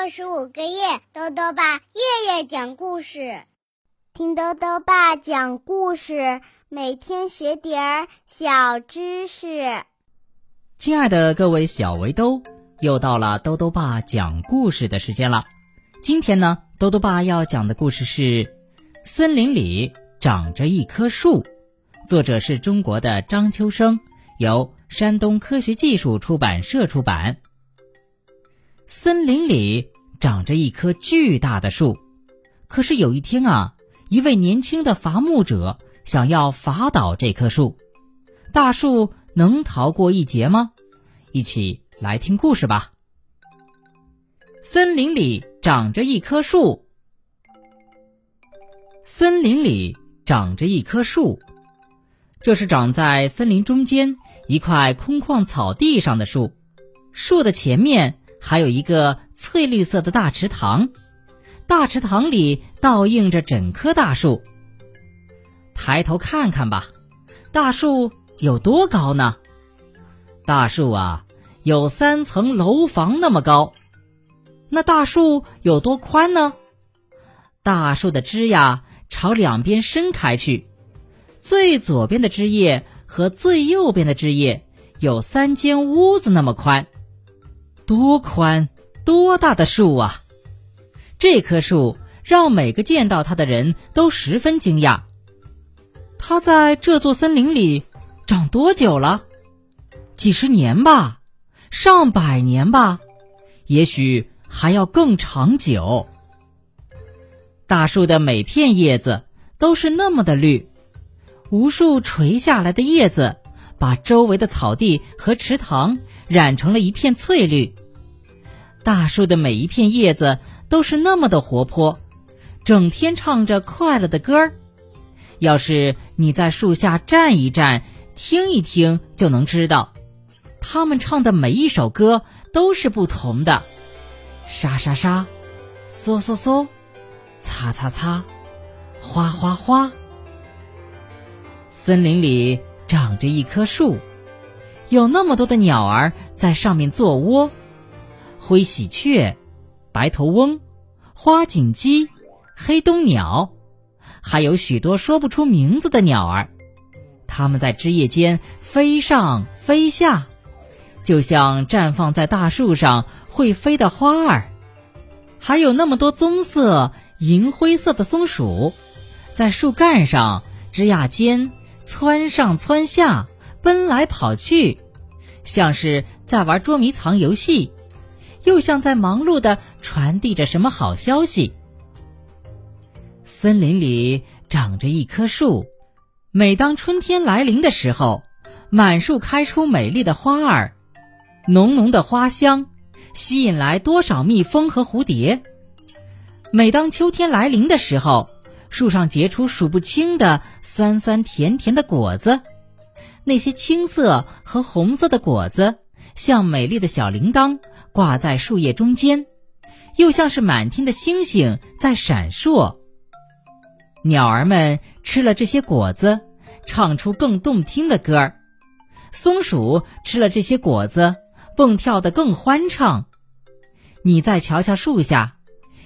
六十五个夜，豆豆爸夜夜讲故事，听豆豆爸讲故事，每天学点儿小知识。亲爱的各位小围兜，又到了豆豆爸讲故事的时间了。今天呢，豆豆爸要讲的故事是《森林里长着一棵树》，作者是中国的张秋生，由山东科学技术出版社出版。森林里长着一棵巨大的树，可是有一天啊，一位年轻的伐木者想要伐倒这棵树，大树能逃过一劫吗？一起来听故事吧。森林里长着一棵树，森林里长着一棵树，这是长在森林中间一块空旷草地上的树，树的前面。还有一个翠绿色的大池塘，大池塘里倒映着整棵大树。抬头看看吧，大树有多高呢？大树啊，有三层楼房那么高。那大树有多宽呢？大树的枝呀朝两边伸开去，最左边的枝叶和最右边的枝叶有三间屋子那么宽。多宽、多大的树啊！这棵树让每个见到它的人都十分惊讶。它在这座森林里长多久了？几十年吧，上百年吧，也许还要更长久。大树的每片叶子都是那么的绿，无数垂下来的叶子把周围的草地和池塘染成了一片翠绿。大树的每一片叶子都是那么的活泼，整天唱着快乐的歌儿。要是你在树下站一站，听一听，就能知道，他们唱的每一首歌都是不同的。沙沙沙，嗦嗦嗦，擦擦擦，哗哗哗。森林里长着一棵树，有那么多的鸟儿在上面做窝。灰喜鹊、白头翁、花锦鸡、黑冬鸟，还有许多说不出名字的鸟儿，它们在枝叶间飞上飞下，就像绽放在大树上会飞的花儿。还有那么多棕色、银灰色的松鼠，在树干上、枝桠间窜上窜下，奔来跑去，像是在玩捉迷藏游戏。又像在忙碌的传递着什么好消息。森林里长着一棵树，每当春天来临的时候，满树开出美丽的花儿，浓浓的花香吸引来多少蜜蜂和蝴蝶。每当秋天来临的时候，树上结出数不清的酸酸甜甜的果子，那些青色和红色的果子像美丽的小铃铛。挂在树叶中间，又像是满天的星星在闪烁。鸟儿们吃了这些果子，唱出更动听的歌儿；松鼠吃了这些果子，蹦跳得更欢畅。你再瞧瞧树下，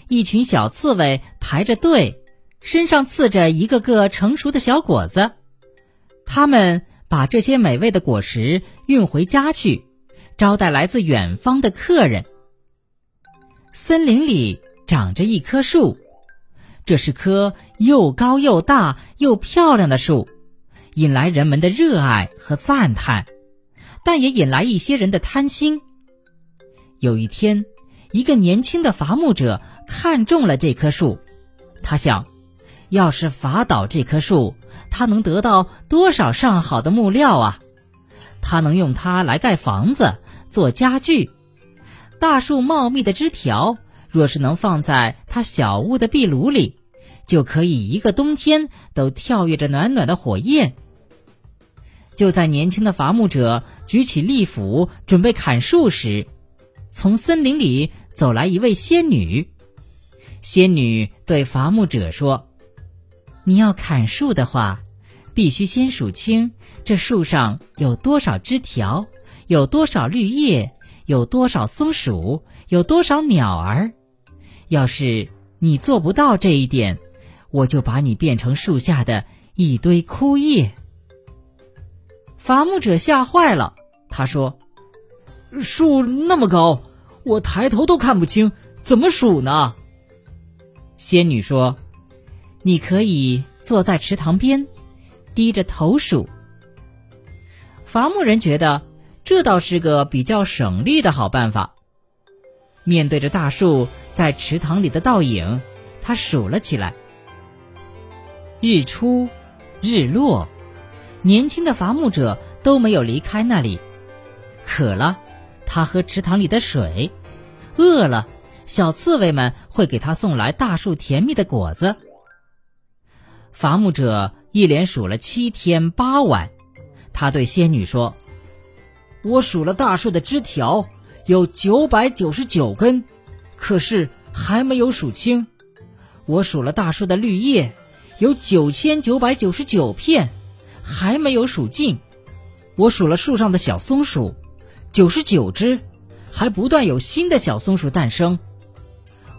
一群小刺猬排着队，身上刺着一个个成熟的小果子。它们把这些美味的果实运回家去。招待来自远方的客人。森林里长着一棵树，这是棵又高又大又漂亮的树，引来人们的热爱和赞叹，但也引来一些人的贪心。有一天，一个年轻的伐木者看中了这棵树，他想，要是伐倒这棵树，他能得到多少上好的木料啊！他能用它来盖房子。做家具，大树茂密的枝条，若是能放在他小屋的壁炉里，就可以一个冬天都跳跃着暖暖的火焰。就在年轻的伐木者举起利斧准备砍树时，从森林里走来一位仙女。仙女对伐木者说：“你要砍树的话，必须先数清这树上有多少枝条。”有多少绿叶？有多少松鼠？有多少鸟儿？要是你做不到这一点，我就把你变成树下的一堆枯叶。”伐木者吓坏了，他说：“树那么高，我抬头都看不清，怎么数呢？”仙女说：“你可以坐在池塘边，低着头数。”伐木人觉得这倒是个比较省力的好办法。面对着大树在池塘里的倒影，他数了起来。日出，日落。年轻的伐木者都没有离开那里。渴了，他喝池塘里的水；饿了，小刺猬们会给他送来大树甜蜜的果子。伐木者一连数了七天八晚，他对仙女说：“我数了大树的枝条，有九百九十九根，可是还没有数清；我数了大树的绿叶，有九千九百九十九片。”还没有数尽，我数了树上的小松鼠，九十九只，还不断有新的小松鼠诞生。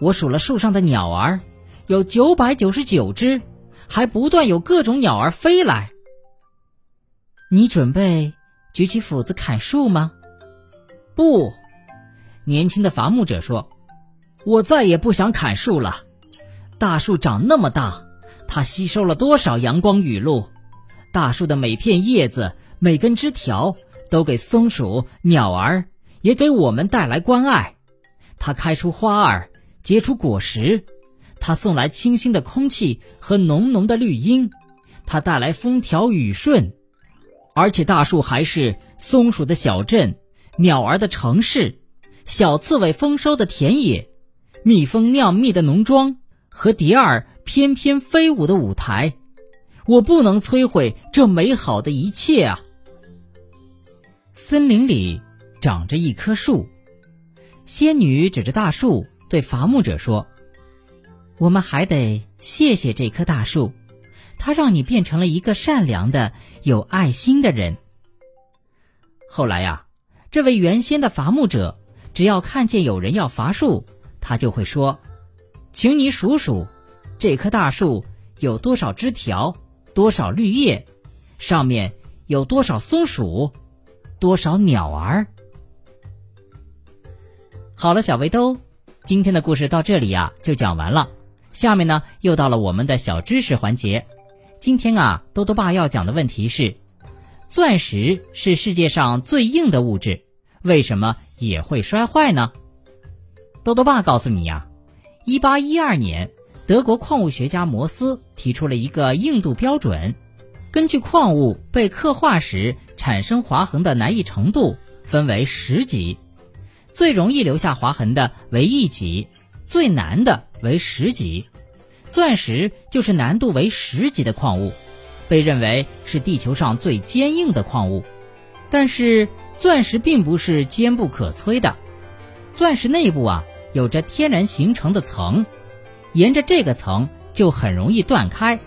我数了树上的鸟儿，有九百九十九只，还不断有各种鸟儿飞来。你准备举起斧子砍树吗？不，年轻的伐木者说：“我再也不想砍树了。大树长那么大，它吸收了多少阳光雨露？”大树的每片叶子、每根枝条，都给松鼠、鸟儿，也给我们带来关爱。它开出花儿，结出果实，它送来清新的空气和浓浓的绿荫，它带来风调雨顺。而且大树还是松鼠的小镇、鸟儿的城市、小刺猬丰收的田野、蜜蜂酿蜜的农庄和蝶儿翩翩飞舞的舞台。我不能摧毁这美好的一切啊！森林里长着一棵树，仙女指着大树对伐木者说：“我们还得谢谢这棵大树，它让你变成了一个善良的、有爱心的人。”后来呀，这位原先的伐木者，只要看见有人要伐树，他就会说：“请你数数，这棵大树有多少枝条。”多少绿叶，上面有多少松鼠，多少鸟儿？好了，小围兜，今天的故事到这里呀就讲完了。下面呢又到了我们的小知识环节。今天啊，多多爸要讲的问题是：钻石是世界上最硬的物质，为什么也会摔坏呢？多多爸告诉你呀，一八一二年。德国矿物学家摩斯提出了一个硬度标准，根据矿物被刻画时产生划痕的难易程度，分为十级，最容易留下划痕的为一级，最难的为十级。钻石就是难度为十级的矿物，被认为是地球上最坚硬的矿物。但是，钻石并不是坚不可摧的，钻石内部啊有着天然形成的层。沿着这个层就很容易断开，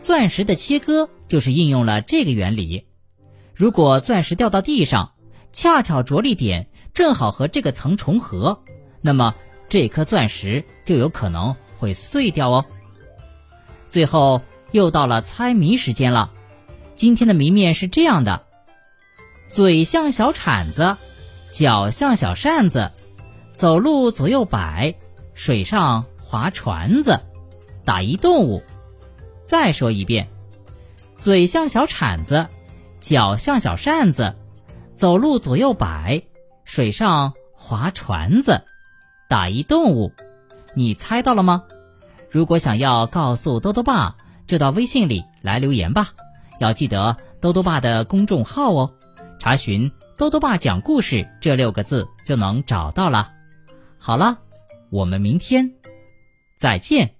钻石的切割就是应用了这个原理。如果钻石掉到地上，恰巧着力点正好和这个层重合，那么这颗钻石就有可能会碎掉哦。最后又到了猜谜时间了，今天的谜面是这样的：嘴像小铲子，脚像小扇子，走路左右摆，水上。划船子，打一动物。再说一遍，嘴像小铲子，脚像小扇子，走路左右摆，水上划船子，打一动物。你猜到了吗？如果想要告诉多多爸，就到微信里来留言吧。要记得多多爸的公众号哦，查询“多多爸讲故事”这六个字就能找到了。好了，我们明天。再见。